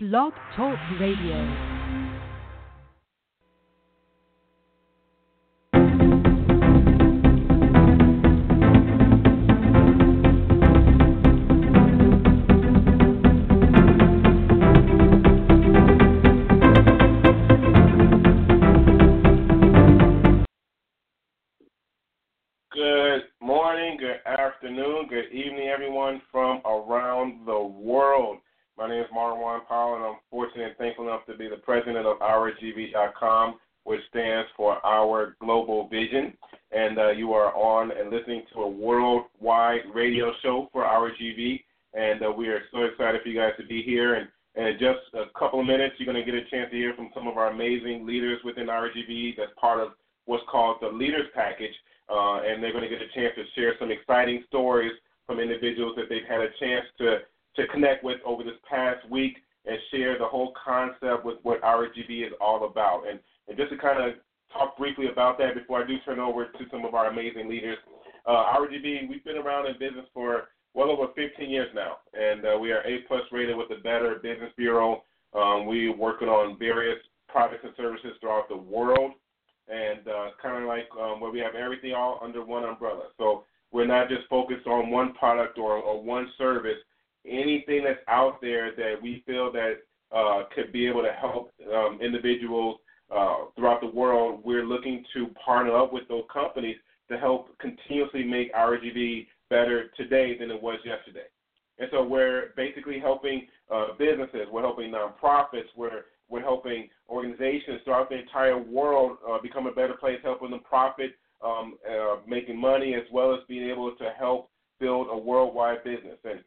Blog Talk Radio. OurGV.com, which stands for Our Global Vision. And uh, you are on and listening to a worldwide radio show for OurGV, and uh, we are so excited for you guys to be here. And, and in just a couple of minutes, you're going to get a chance to hear from some of our amazing leaders within OurGV that's part of what's called the Leaders Package uh, and they're going to get a chance to share some exciting stories from individuals that they've had a chance to to connect with over this past week and share the whole concept with what RGV is all about. And and just to kind of talk briefly about that before I do turn over to some of our amazing leaders. Uh, RGV, we've been around in business for well over 15 years now, and uh, we are A plus rated with the Better Business Bureau. Um, we're working on various products and services throughout the world and uh, kind of like um, where we have everything all under one umbrella. So we're not just focused on one product or, or one service. Anything that's out there that we feel that uh, could be able to help um, individuals uh, throughout the world, we're looking to partner up with those companies to help continuously make RGV better today than it was yesterday. And so we're basically helping uh, businesses, we're helping nonprofits, we're we're helping organizations throughout the entire world uh, become a better place, helping them profit, um, uh, making money, as well as being able to help build a worldwide business. And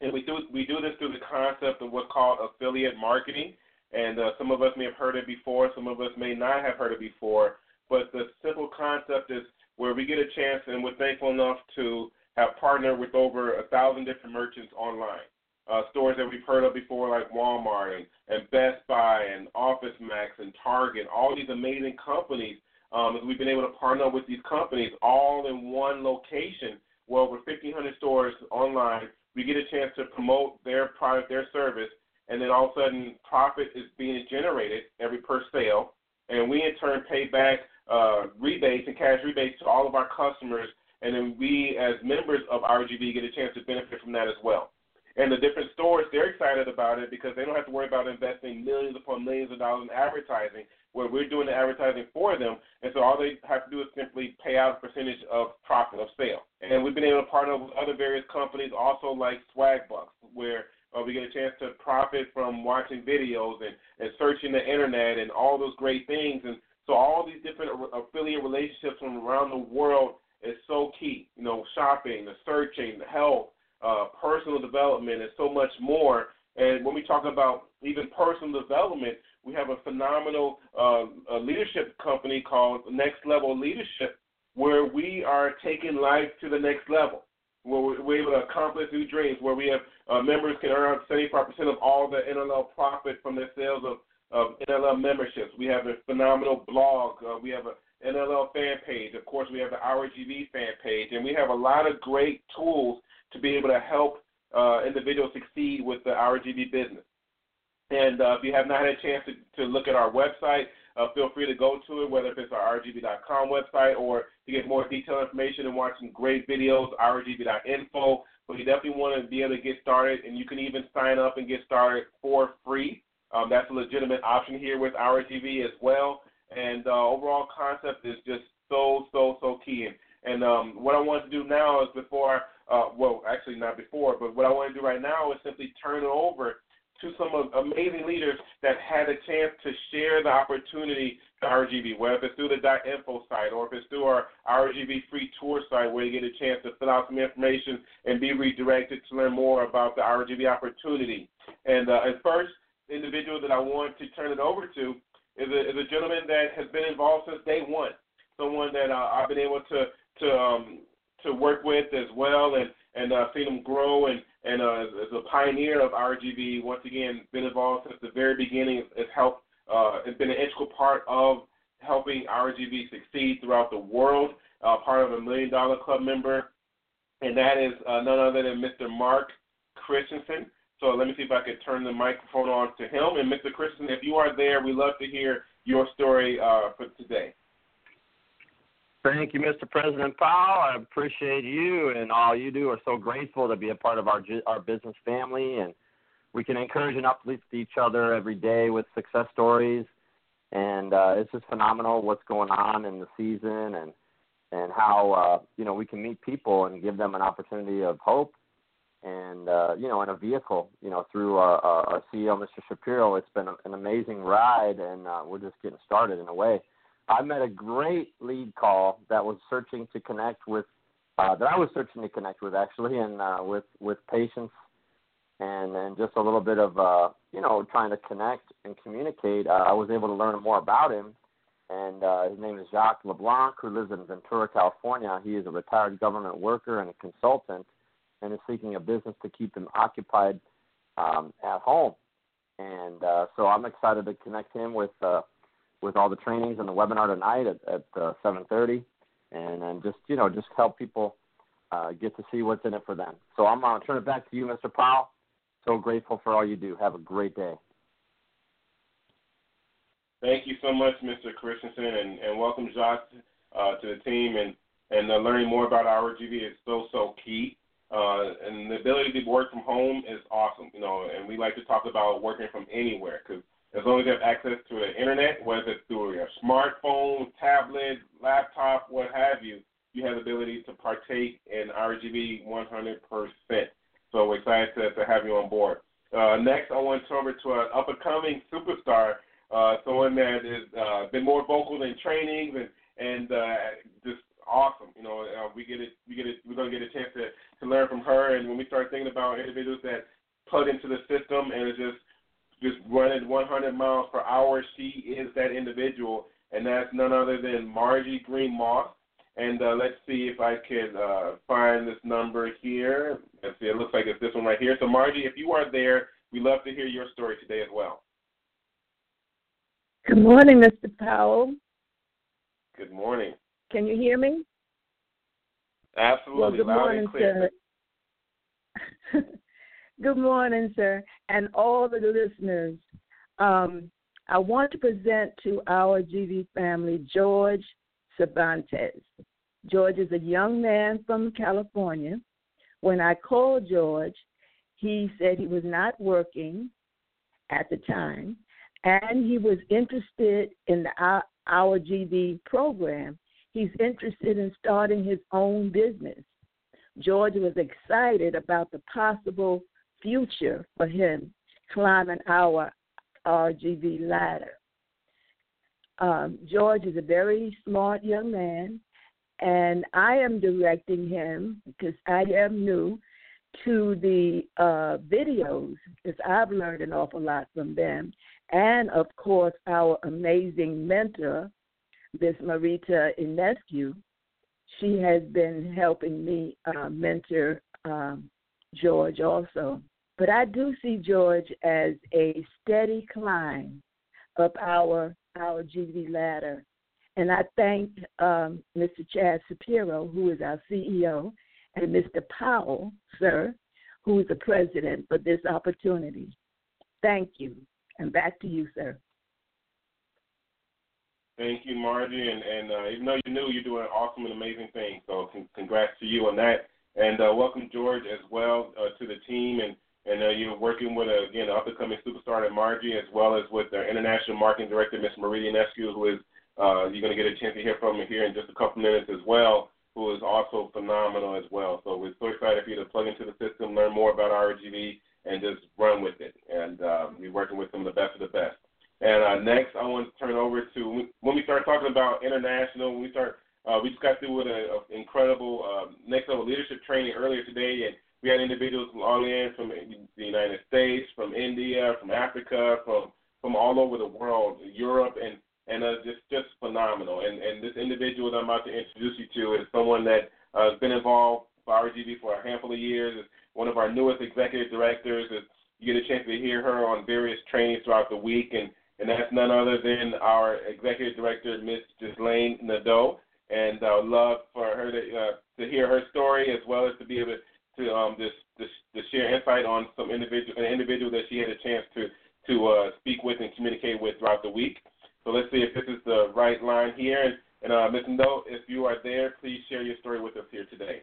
and we do we do this through the concept of what's called affiliate marketing. And uh, some of us may have heard it before, some of us may not have heard it before. But the simple concept is where we get a chance, and we're thankful enough to have partnered with over a thousand different merchants online uh, stores that we've heard of before, like Walmart and, and Best Buy and Office Max and Target, all these amazing companies. Um, we've been able to partner with these companies all in one location, well over 1,500 stores online. We get a chance to promote their product, their service, and then all of a sudden, profit is being generated every per sale, and we in turn pay back uh, rebates and cash rebates to all of our customers, and then we, as members of RGV get a chance to benefit from that as well. And the different stores, they're excited about it because they don't have to worry about investing millions upon millions of dollars in advertising, where we're doing the advertising for them. And so all they have to do is simply pay out a percentage of profit of sale. And we've been able to partner with other various companies, also like Swagbucks, where uh, we get a chance to profit from watching videos and, and searching the internet and all those great things. And so all these different affiliate relationships from around the world is so key. You know, shopping, the searching, the health, uh, personal development, and so much more. And when we talk about even personal development, we have a phenomenal uh, a leadership company called Next Level Leadership, where we are taking life to the next level, where we're able to accomplish new dreams, where we have uh, members can earn 75% of all the NLL profit from their sales of, of NLL memberships. We have a phenomenal blog. Uh, we have a NLL fan page. Of course, we have the RGV fan page, and we have a lot of great tools to be able to help uh, individuals succeed with the RGV business. And uh, if you have not had a chance to, to look at our website, uh, feel free to go to it, whether it's our RGV.com website or to get more detailed information and watch some great videos, RGV.info. But you definitely want to be able to get started, and you can even sign up and get started for free. Um, that's a legitimate option here with RGV as well. And uh, overall concept is just so, so, so key. And, and um, what I want to do now is before uh, well, actually not before, but what I want to do right now is simply turn it over to some amazing leaders that had a chance to share the opportunity to RGV, whether it's through the .info site or if it's through our RGV free tour site where you get a chance to fill out some information and be redirected to learn more about the RGV opportunity. And, uh, first individual that I want to turn it over to is a, is a gentleman that has been involved since day one, someone that uh, I've been able to to um, to work with as well, and and uh, seen him grow and and uh, as a pioneer of RGV. Once again, been involved since the very beginning. Has helped. Uh, has been an integral part of helping RGV succeed throughout the world. Uh, part of a Million Dollar Club member, and that is uh, none other than Mr. Mark Christensen. So let me see if I can turn the microphone on to him. And Mr. Christensen, if you are there, we love to hear your story uh, for today. Thank you, Mr. President Powell. I appreciate you and all you do. We're so grateful to be a part of our our business family, and we can encourage and uplift each other every day with success stories. And uh, it's just phenomenal what's going on in the season, and and how uh, you know we can meet people and give them an opportunity of hope and uh, you know, in a vehicle, you know, through our, our, our CEO, Mr. Shapiro. It's been an amazing ride, and uh, we're just getting started in a way. I met a great lead call that was searching to connect with uh, that I was searching to connect with actually, and uh, with with patience, and and just a little bit of uh, you know trying to connect and communicate. Uh, I was able to learn more about him, and uh, his name is Jacques LeBlanc, who lives in Ventura, California. He is a retired government worker and a consultant and is seeking a business to keep him occupied um, at home. And uh, so I'm excited to connect him with uh, with all the trainings and the webinar tonight at, at uh, 7:30, and and just you know just help people uh, get to see what's in it for them. So I'm to turn it back to you, Mr. Powell. So grateful for all you do. Have a great day. Thank you so much, Mr. Christensen, and, and welcome Jacques uh, to the team. And and uh, learning more about our RGV is so so key. Uh, and the ability to work from home is awesome, you know. And we like to talk about working from anywhere because as long as you have access to the internet, whether it's through your smartphone, tablet, laptop, what have you, you have the ability to partake in RGV 100%. So we're excited to, to have you on board. Uh, next, I want to turn over to an up and coming superstar, uh, someone that has uh, been more vocal in trainings and and uh, just awesome. You know, uh, we get it, we get it, we're gonna get a chance to to learn from her. And when we start thinking about individuals that plug into the system and are just just running 100 miles per hour, she is that individual, and that's none other than Margie Green Moss. And uh, let's see if I can uh, find this number here. Let's see, it looks like it's this one right here. So, Margie, if you are there, we love to hear your story today as well. Good morning, Mr. Powell. Good morning. Can you hear me? Absolutely. Well, good Loud morning, and clear. sir. good morning, sir, and all the listeners. Um, I want to present to our GV family George Cervantes. George is a young man from California. When I called George, he said he was not working at the time, and he was interested in the our, our GV program He's interested in starting his own business. George was excited about the possible future for him climbing our RGV ladder. Um, George is a very smart young man, and I am directing him because I am new to the uh, videos because I've learned an awful lot from them, and of course our amazing mentor, this Marita Ionescu, she has been helping me uh, mentor um, George also. But I do see George as a steady climb up our our GV ladder. And I thank um, Mr. Chad Shapiro, who is our CEO, and Mr. Powell, sir, who is the president, for this opportunity. Thank you. And back to you, sir. Thank you, Margie. And, and uh, even though you're new, you're doing an awesome and amazing things. So con- congrats to you on that. And uh, welcome, George, as well uh, to the team. And, and uh, you're working with, uh, again, an up-and-coming superstar in Margie, as well as with our international marketing director, Miss Maria Ionescu, who is uh, you're going to get a chance to hear from here in just a couple minutes as well, who is also phenomenal as well. So we're so excited for you to plug into the system, learn more about RGV, and just run with it. And uh, we're working with some of the best of the best. And uh, next, I want to turn it over to when we start talking about international. When we start, uh, we just got through with an incredible uh, next level leadership training earlier today, and we had individuals all in from the United States, from India, from Africa, from from all over the world, Europe, and and uh, just just phenomenal. And and this individual that I'm about to introduce you to is someone that uh, has been involved with RGV for a handful of years. Is one of our newest executive directors. Is you get a chance to hear her on various trainings throughout the week, and and that's none other than our executive director, Miss Ghislaine Nadeau. And I would love for her to uh, to hear her story as well as to be able to um, just to, to share insight on some individual an individual that she had a chance to to uh, speak with and communicate with throughout the week. So let's see if this is the right line here. And, and uh, Ms. Nadeau, if you are there, please share your story with us here today.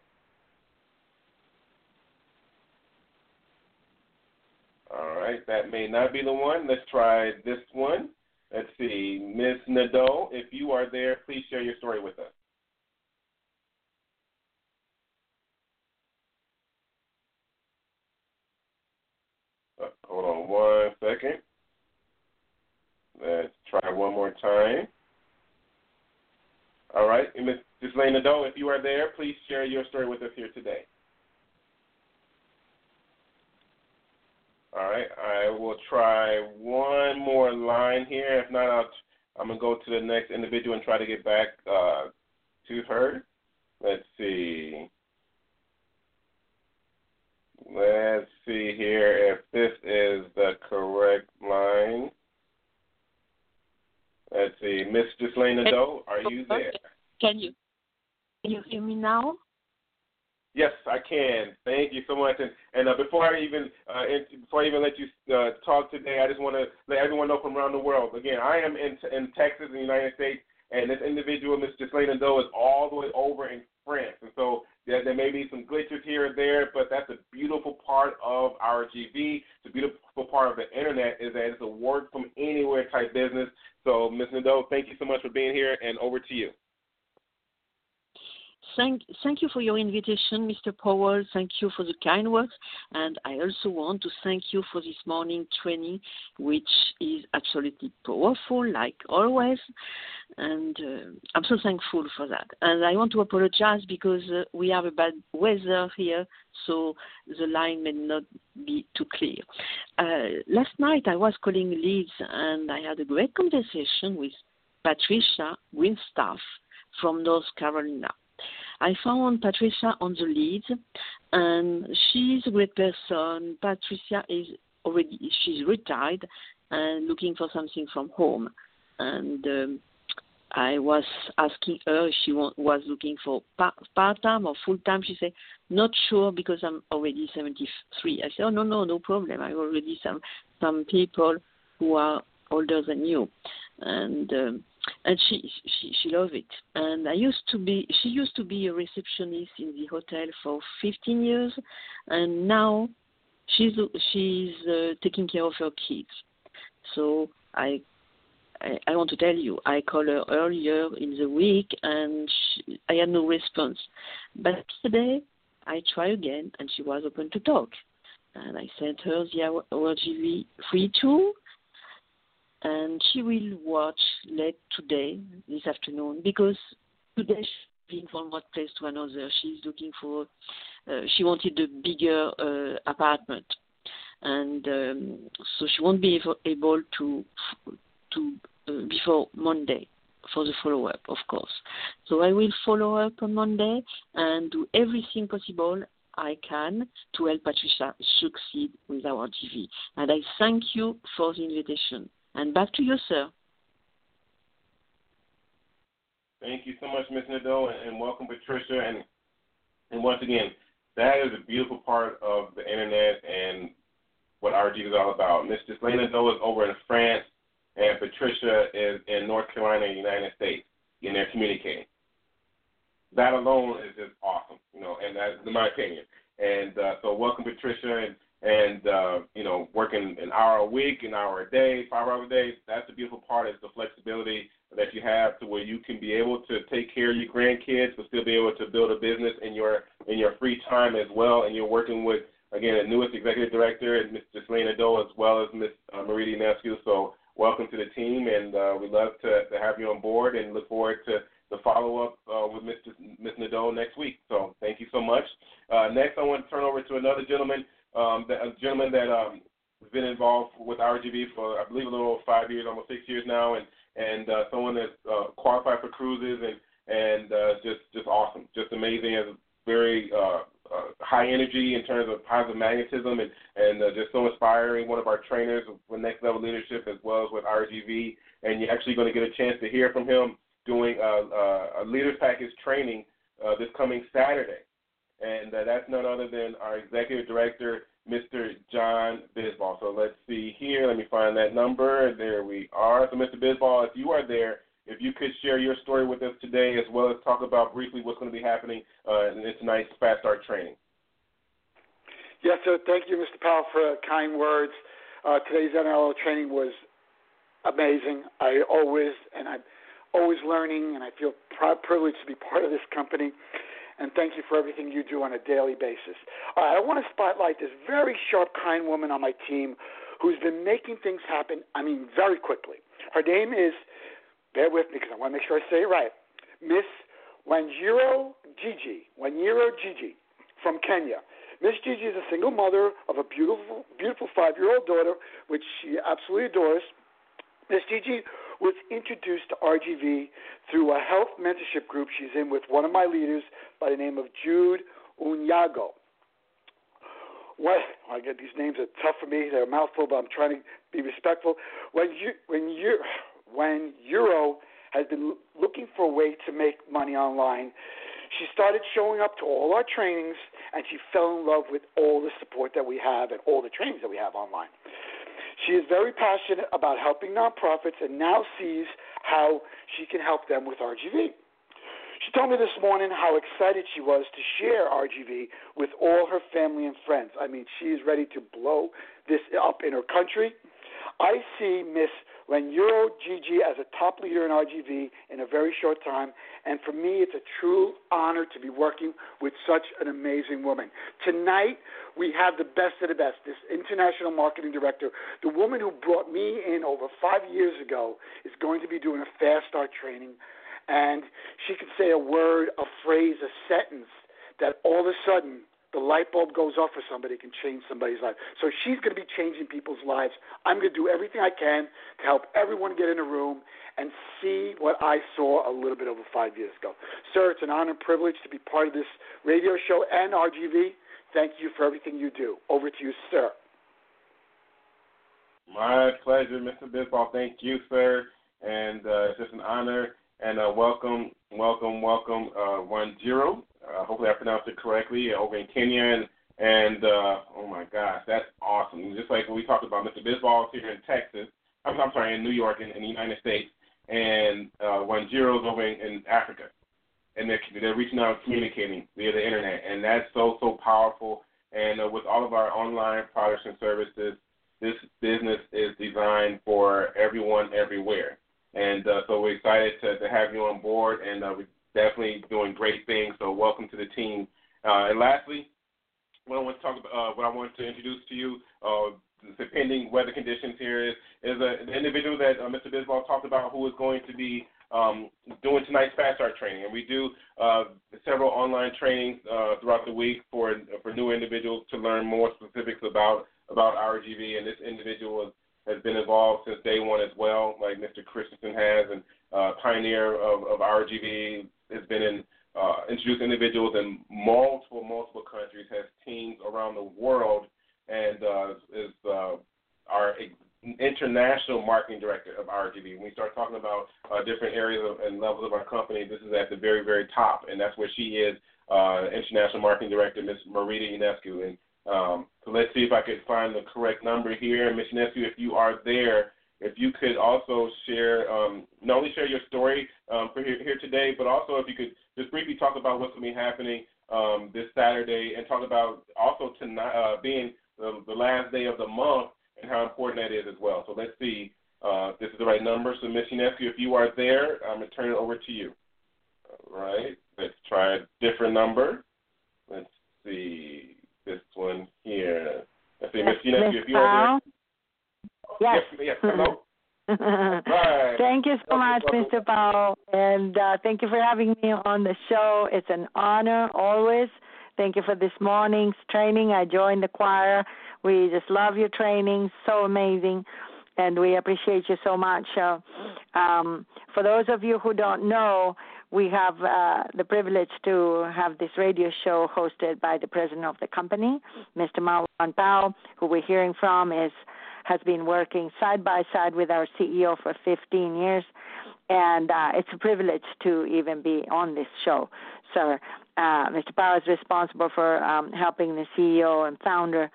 All right, that may not be the one. Let's try this one. Let's see, Ms. Nadeau, if you are there, please share your story with us. Uh, hold on one second. Let's try one more time. All right, Ms. Ghislaine Nadeau, if you are there, please share your story with us here today. All right, I will try one more line here. If not, I'm going to go to the next individual and try to get back uh, to her. Let's see. Let's see here if this is the correct line. Let's see, Miss Ghislaine Nadeau, are you there? Can you can you hear me now? Yes, I can. Thank you so much. And and uh, before I even uh, in, before I even let you uh, talk today, I just want to let everyone know from around the world. Again, I am in in Texas, in the United States, and this individual, Miss Ghislaine Nadeau, is all the way over in France. And so there, there may be some glitches here and there, but that's a beautiful part of our GV. It's a beautiful part of the internet is that it's a work from anywhere type business. So, Ms. Nadeau, thank you so much for being here, and over to you. Thank, thank you for your invitation, Mr. Powell. Thank you for the kind words. And I also want to thank you for this morning training, which is absolutely powerful, like always. And uh, I'm so thankful for that. And I want to apologize because uh, we have a bad weather here, so the line may not be too clear. Uh, last night I was calling leads and I had a great conversation with Patricia Winstaff from North Carolina. I found Patricia on the leads, and she's a great person. Patricia is already she's retired and looking for something from home, and um, I was asking her if she was looking for part time or full time. She said not sure because I'm already 73. I said oh no no no problem. I already some some people who are older than you, and um, and she she she loved it. And I used to be she used to be a receptionist in the hotel for 15 years, and now she's she's uh, taking care of her kids. So I, I I want to tell you, I called her earlier in the week and she, I had no response. But today I try again and she was open to talk. And I sent her the RGV free tool and she will watch late today, this afternoon, because today she's moving from one place to another. She's looking for, uh, she wanted a bigger uh, apartment, and um, so she won't be able to to uh, before Monday for the follow up, of course. So I will follow up on Monday and do everything possible I can to help Patricia succeed with our GV. And I thank you for the invitation. And back to you, sir. Thank you so much, Ms. Nadeau, and, welcome, Patricia. And and once again, that is a beautiful part of the internet and what RG is all about. Ms. Ghislaine Nadeau is over in France, and Patricia is in North Carolina, United States, and they're communicating. That alone is just awesome, you know, and that's my opinion. And uh, so, welcome, Patricia, and and uh, you know, working an hour a week, an hour a day, five hours a day. That's the beautiful part is the flexibility that you have to where you can be able to take care of your grandkids, but still be able to build a business in your in your free time as well. And you're working with again the newest executive director, Ms. Ghislaine Nadeau, as well as Ms. Uh, Marie Nescu. So welcome to the team, and uh, we love to, to have you on board, and look forward to the follow up uh, with Ms. Ms. Nadeau next week. So thank you so much. Uh, next, I want to turn over to another gentleman um, a gentleman that um, has been involved with RGV for I believe a little five years, almost six years now, and and uh, someone that's uh, qualified for cruises and and uh, just just awesome, just amazing, very uh, uh, high energy in terms of positive magnetism and and uh, just so inspiring. One of our trainers with next level leadership as well as with RGV, and you're actually going to get a chance to hear from him doing a, a, a leaders package training uh, this coming Saturday and uh, that's none other than our executive director, Mr. John Bisbal. So let's see here. Let me find that number. There we are. So, Mr. Bisbal, if you are there, if you could share your story with us today, as well as talk about briefly what's going to be happening uh, in tonight's Fast Start training. Yes, sir. Thank you, Mr. Powell, for kind words. Uh, today's NLO training was amazing. I always and I'm always learning, and I feel privileged to be part of this company. And thank you for everything you do on a daily basis. All right, I want to spotlight this very sharp, kind woman on my team who's been making things happen. I mean, very quickly. Her name is bear with me because I want to make sure I say it right. Miss Wanjiro Gigi, Wanjiro Gigi from Kenya. Miss Gigi is a single mother of a beautiful, beautiful five-year-old daughter, which she absolutely adores. Miss Gigi was introduced to RGV through a health mentorship group she's in with one of my leaders by the name of Jude Unyago. What I get these names are tough for me; they're a mouthful, but I'm trying to be respectful. When you when you when Euro has been looking for a way to make money online, she started showing up to all our trainings and she fell in love with all the support that we have and all the trainings that we have online. She is very passionate about helping nonprofits and now sees how she can help them with RGV. She told me this morning how excited she was to share RGV with all her family and friends. I mean, she is ready to blow this up in her country. I see Miss Euro Gigi as a top leader in RGV in a very short time, and for me, it's a true honor to be working with such an amazing woman. Tonight, we have the best of the best. This international marketing director, the woman who brought me in over five years ago, is going to be doing a fast start training, and she can say a word, a phrase, a sentence that all of a sudden the light bulb goes off for somebody, can change somebody's life. So she's going to be changing people's lives. I'm going to do everything I can to help everyone get in a room and see what I saw a little bit over five years ago. Sir, it's an honor and privilege to be part of this radio show and RGV. Thank you for everything you do. Over to you, sir. My pleasure, Mr. Bisbal. Thank you, sir. And uh, it's just an honor and uh, welcome, welcome, welcome, uh, one zero uh, hopefully, I pronounced it correctly. Uh, over in Kenya, and, uh, oh my gosh, that's awesome. Just like when we talked about Mr. Bisbal here in Texas, I'm, I'm sorry, in New York, in, in the United States, and uh, zeros over in, in Africa, and they're they're reaching out, and communicating via the internet, and that's so so powerful. And uh, with all of our online products and services, this business is designed for everyone everywhere. And uh, so we're excited to, to have you on board, and uh, we definitely doing great things. So welcome to the team. Uh, and lastly, what I want to talk about, uh, what I want to introduce to you, uh, the weather conditions here is is a, an individual that uh, Mr. Bisbal talked about who is going to be um, doing tonight's fast start training, and we do uh, several online trainings uh, throughout the week for for new individuals to learn more specifics about about RGV. And this individual has been involved since day one as well, like Mr. Christensen has, and uh, pioneer of, of RGV, has been in uh, introduced individuals in multiple multiple countries, has teams around the world, and uh, is uh, our international marketing director of RGV. When we start talking about uh, different areas of, and levels of our company, this is at the very very top, and that's where she is, uh, international marketing director, Ms. Marita Ionescu. And um, so let's see if I could find the correct number here, Ms. Ionescu. If you are there, if you could also share, um, not only share your story um, for here, here, today, but also if you could just briefly talk about what's going to be happening um, this Saturday and talk about also tonight uh, being the, the, last day of the month and how important that is as well. So let's see uh, this is the right number. So, Ms. Ionescu, if you are there, I'm going to turn it over to you. All right, let's try a different number. Let's see this one here. Let's see, Ms. Ionescu, if you are there. Yes. Yes, yes. Hello. right. Thank you so much, Mr. Powell, and uh, thank you for having me on the show. It's an honor always. Thank you for this morning's training. I joined the choir. We just love your training, so amazing, and we appreciate you so much. Uh, um, for those of you who don't know, we have uh, the privilege to have this radio show hosted by the president of the company, Mr. Marwan Powell, who we're hearing from is has been working side by side with our CEO for 15 years. and uh, it's a privilege to even be on this show, sir. Uh, Mr. Powell is responsible for um, helping the CEO and founder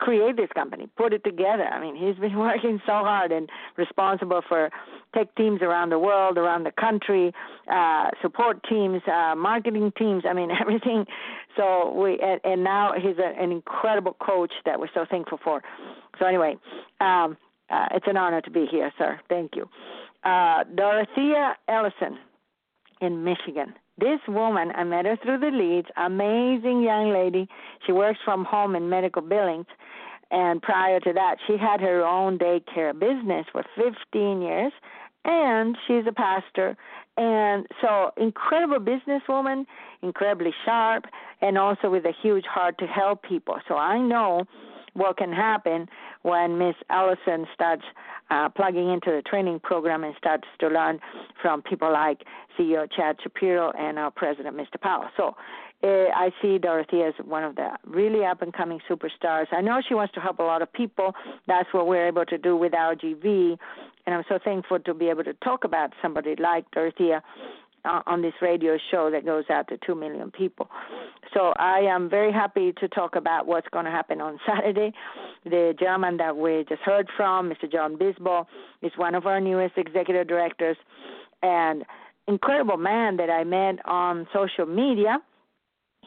create this company, put it together. I mean, he's been working so hard and responsible for tech teams around the world, around the country, uh, support teams, uh, marketing teams. I mean, everything. So we and, and now he's a, an incredible coach that we're so thankful for. So anyway, um, uh, it's an honor to be here, sir. Thank you. Uh, Dorothea Ellison in Michigan. This woman, I met her through the leads, amazing young lady. She works from home in medical billings. And prior to that, she had her own daycare business for 15 years. And she's a pastor. And so, incredible businesswoman, incredibly sharp, and also with a huge heart to help people. So, I know what can happen when Miss Ellison starts uh, plugging into the training program and starts to learn from people like CEO Chad Shapiro and our president, Mr. Powell. So uh, I see Dorothy as one of the really up and coming superstars. I know she wants to help a lot of people. That's what we're able to do with our GV. And I'm so thankful to be able to talk about somebody like Dorothea uh, on this radio show that goes out to 2 million people. So I am very happy to talk about what's going to happen on Saturday. The gentleman that we just heard from, Mr. John Bisbal, is one of our newest executive directors and incredible man that I met on social media.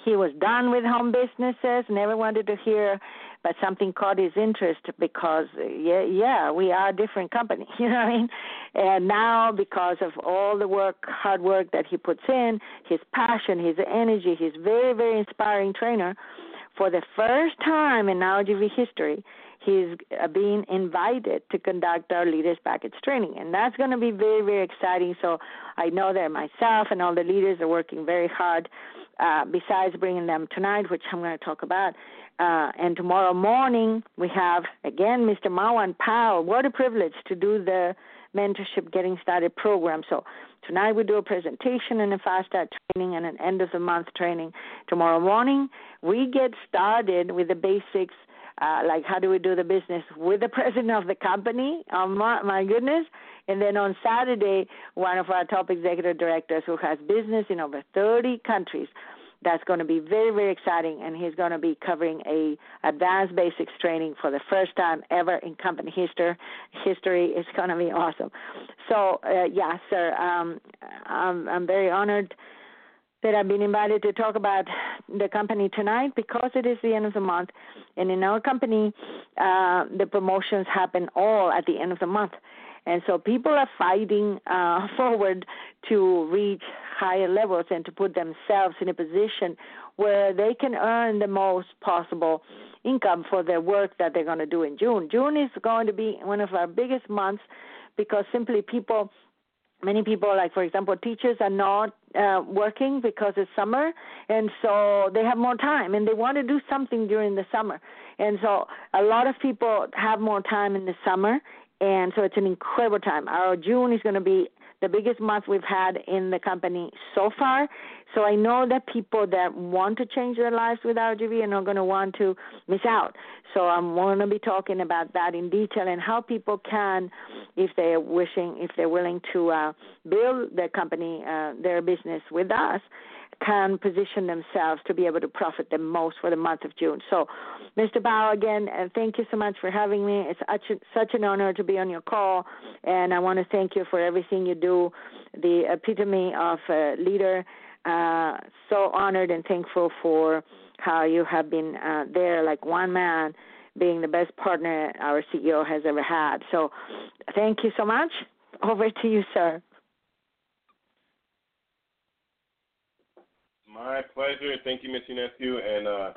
He was done with home businesses, never wanted to hear but something caught his interest because yeah yeah we are a different company you know what i mean? And now because of all the work hard work that he puts in his passion his energy he's very very inspiring trainer. For the first time in our history he's uh, being invited to conduct our leaders package training and that's going to be very very exciting. So i know that myself and all the leaders are working very hard uh, besides bringing them tonight which i'm going to talk about uh, and tomorrow morning we have again Mr. Marwan Powell. What a privilege to do the mentorship getting started program. So tonight we do a presentation and a fast start training and an end of the month training. Tomorrow morning we get started with the basics. Uh, like how do we do the business with the president of the company? Oh my, my goodness! And then on Saturday, one of our top executive directors who has business in over 30 countries that's going to be very very exciting and he's going to be covering a advanced basics training for the first time ever in company history history. It's going to be awesome. So uh, yeah sir um, I'm, I'm very honored that I've been invited to talk about the company tonight because it is the end of the month. And in our company uh, the promotions happen all at the end of the month and so people are fighting uh, forward to reach higher levels and to put themselves in a position where they can earn the most possible income for their work that they're going to do in June. June is going to be one of our biggest months because simply people many people like for example teachers are not uh, working because it's summer and so they have more time and they want to do something during the summer and so a lot of people have more time in the summer and so it's an incredible time. Our June is going to be the biggest month we've had in the company so far. So I know that people that want to change their lives with RGV are not going to want to miss out. So I'm going to be talking about that in detail and how people can, if they're wishing, if they're willing to uh, build their company, uh, their business with us, can position themselves to be able to profit the most for the month of June. So, Mr. Bao, again, uh, thank you so much for having me. It's such an honor to be on your call, and I want to thank you for everything you do, the epitome of a leader. Uh, so honored and thankful for how you have been uh, there like one man being the best partner our CEO has ever had. So, thank you so much. Over to you, sir. My pleasure. Thank you, Miss Ionescu. And uh,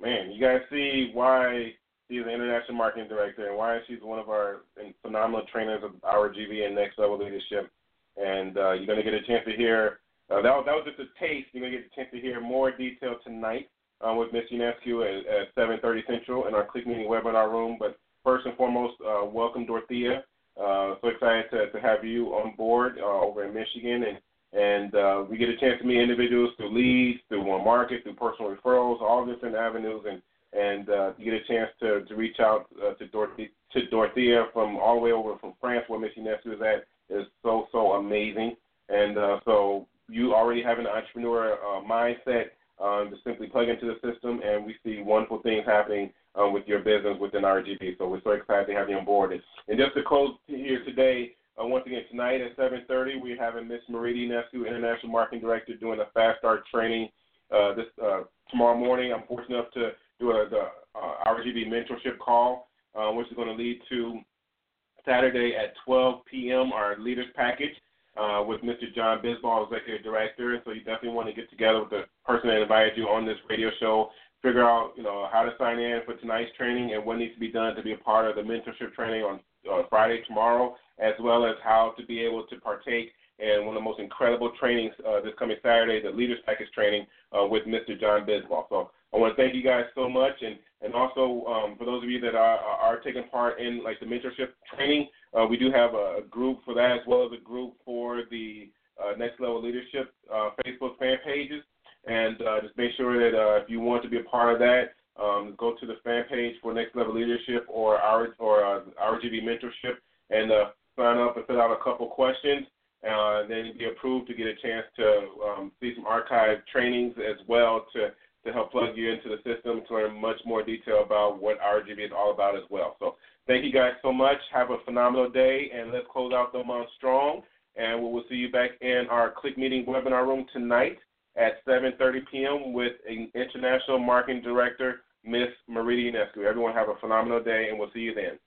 man, you guys see why she's an international marketing director and why she's one of our phenomenal trainers of our and next level leadership. And uh, you're going to get a chance to hear. Uh, that, was, that was just a taste. You're going to get a chance to hear more detail tonight um, with Miss Ionescu at, at 7:30 Central in our Click Meeting webinar room. But first and foremost, uh, welcome Dorothea. Uh, so excited to, to have you on board uh, over in Michigan and and uh, we get a chance to meet individuals through leads, through one market, through personal referrals, all different avenues, and and uh, you get a chance to, to reach out uh, to to Dorothea from all the way over from France, where Miss Ionescu is at, is so so amazing. And uh, so you already have an entrepreneur uh, mindset um, to simply plug into the system, and we see wonderful things happening um, with your business within RGV. So we're so excited to have you on board. And just to close here today, uh, once again tonight at 7:30, we're having Miss Marita Ionescu, International Marketing Director, doing a fast start training. Uh, this uh, tomorrow morning, I'm fortunate enough to do a, the uh, RGV mentorship call, uh, which is going to lead to Saturday at 12 p.m. our leaders package uh, with Mr. John Bisbal, Executive Director. So you definitely want to get together with the person that invited you on this radio show, figure out you know how to sign in for tonight's training and what needs to be done to be a part of the mentorship training on uh, Friday tomorrow, as well as how to be able to partake in one of the most incredible trainings uh, this coming Saturday, the Leaders Package training uh, with Mr. John Bisbal. So I want to thank you guys so much, and and also um, for those of you that are, are taking part in like the mentorship training, uh, we do have a, group for that as well as a group for the uh, Next Level Leadership uh, Facebook fan pages. And uh, just make sure that uh, if you want to be a part of that, um, go to the fan page for Next Level Leadership or our or uh, RGV Mentorship and sign up and fill out a couple questions. And then be approved to get a chance to um, see some archived trainings as well to to help plug you into the system to learn much more detail about what RGV is all about as well. So thank you guys so much. Have a phenomenal day, and let's close out the month strong. And we will see you back in our Click Meeting webinar room tonight at 7.30 p.m. with an International Marketing Director, Miss Marita Ionescu. Everyone have a phenomenal day, and we'll see you then.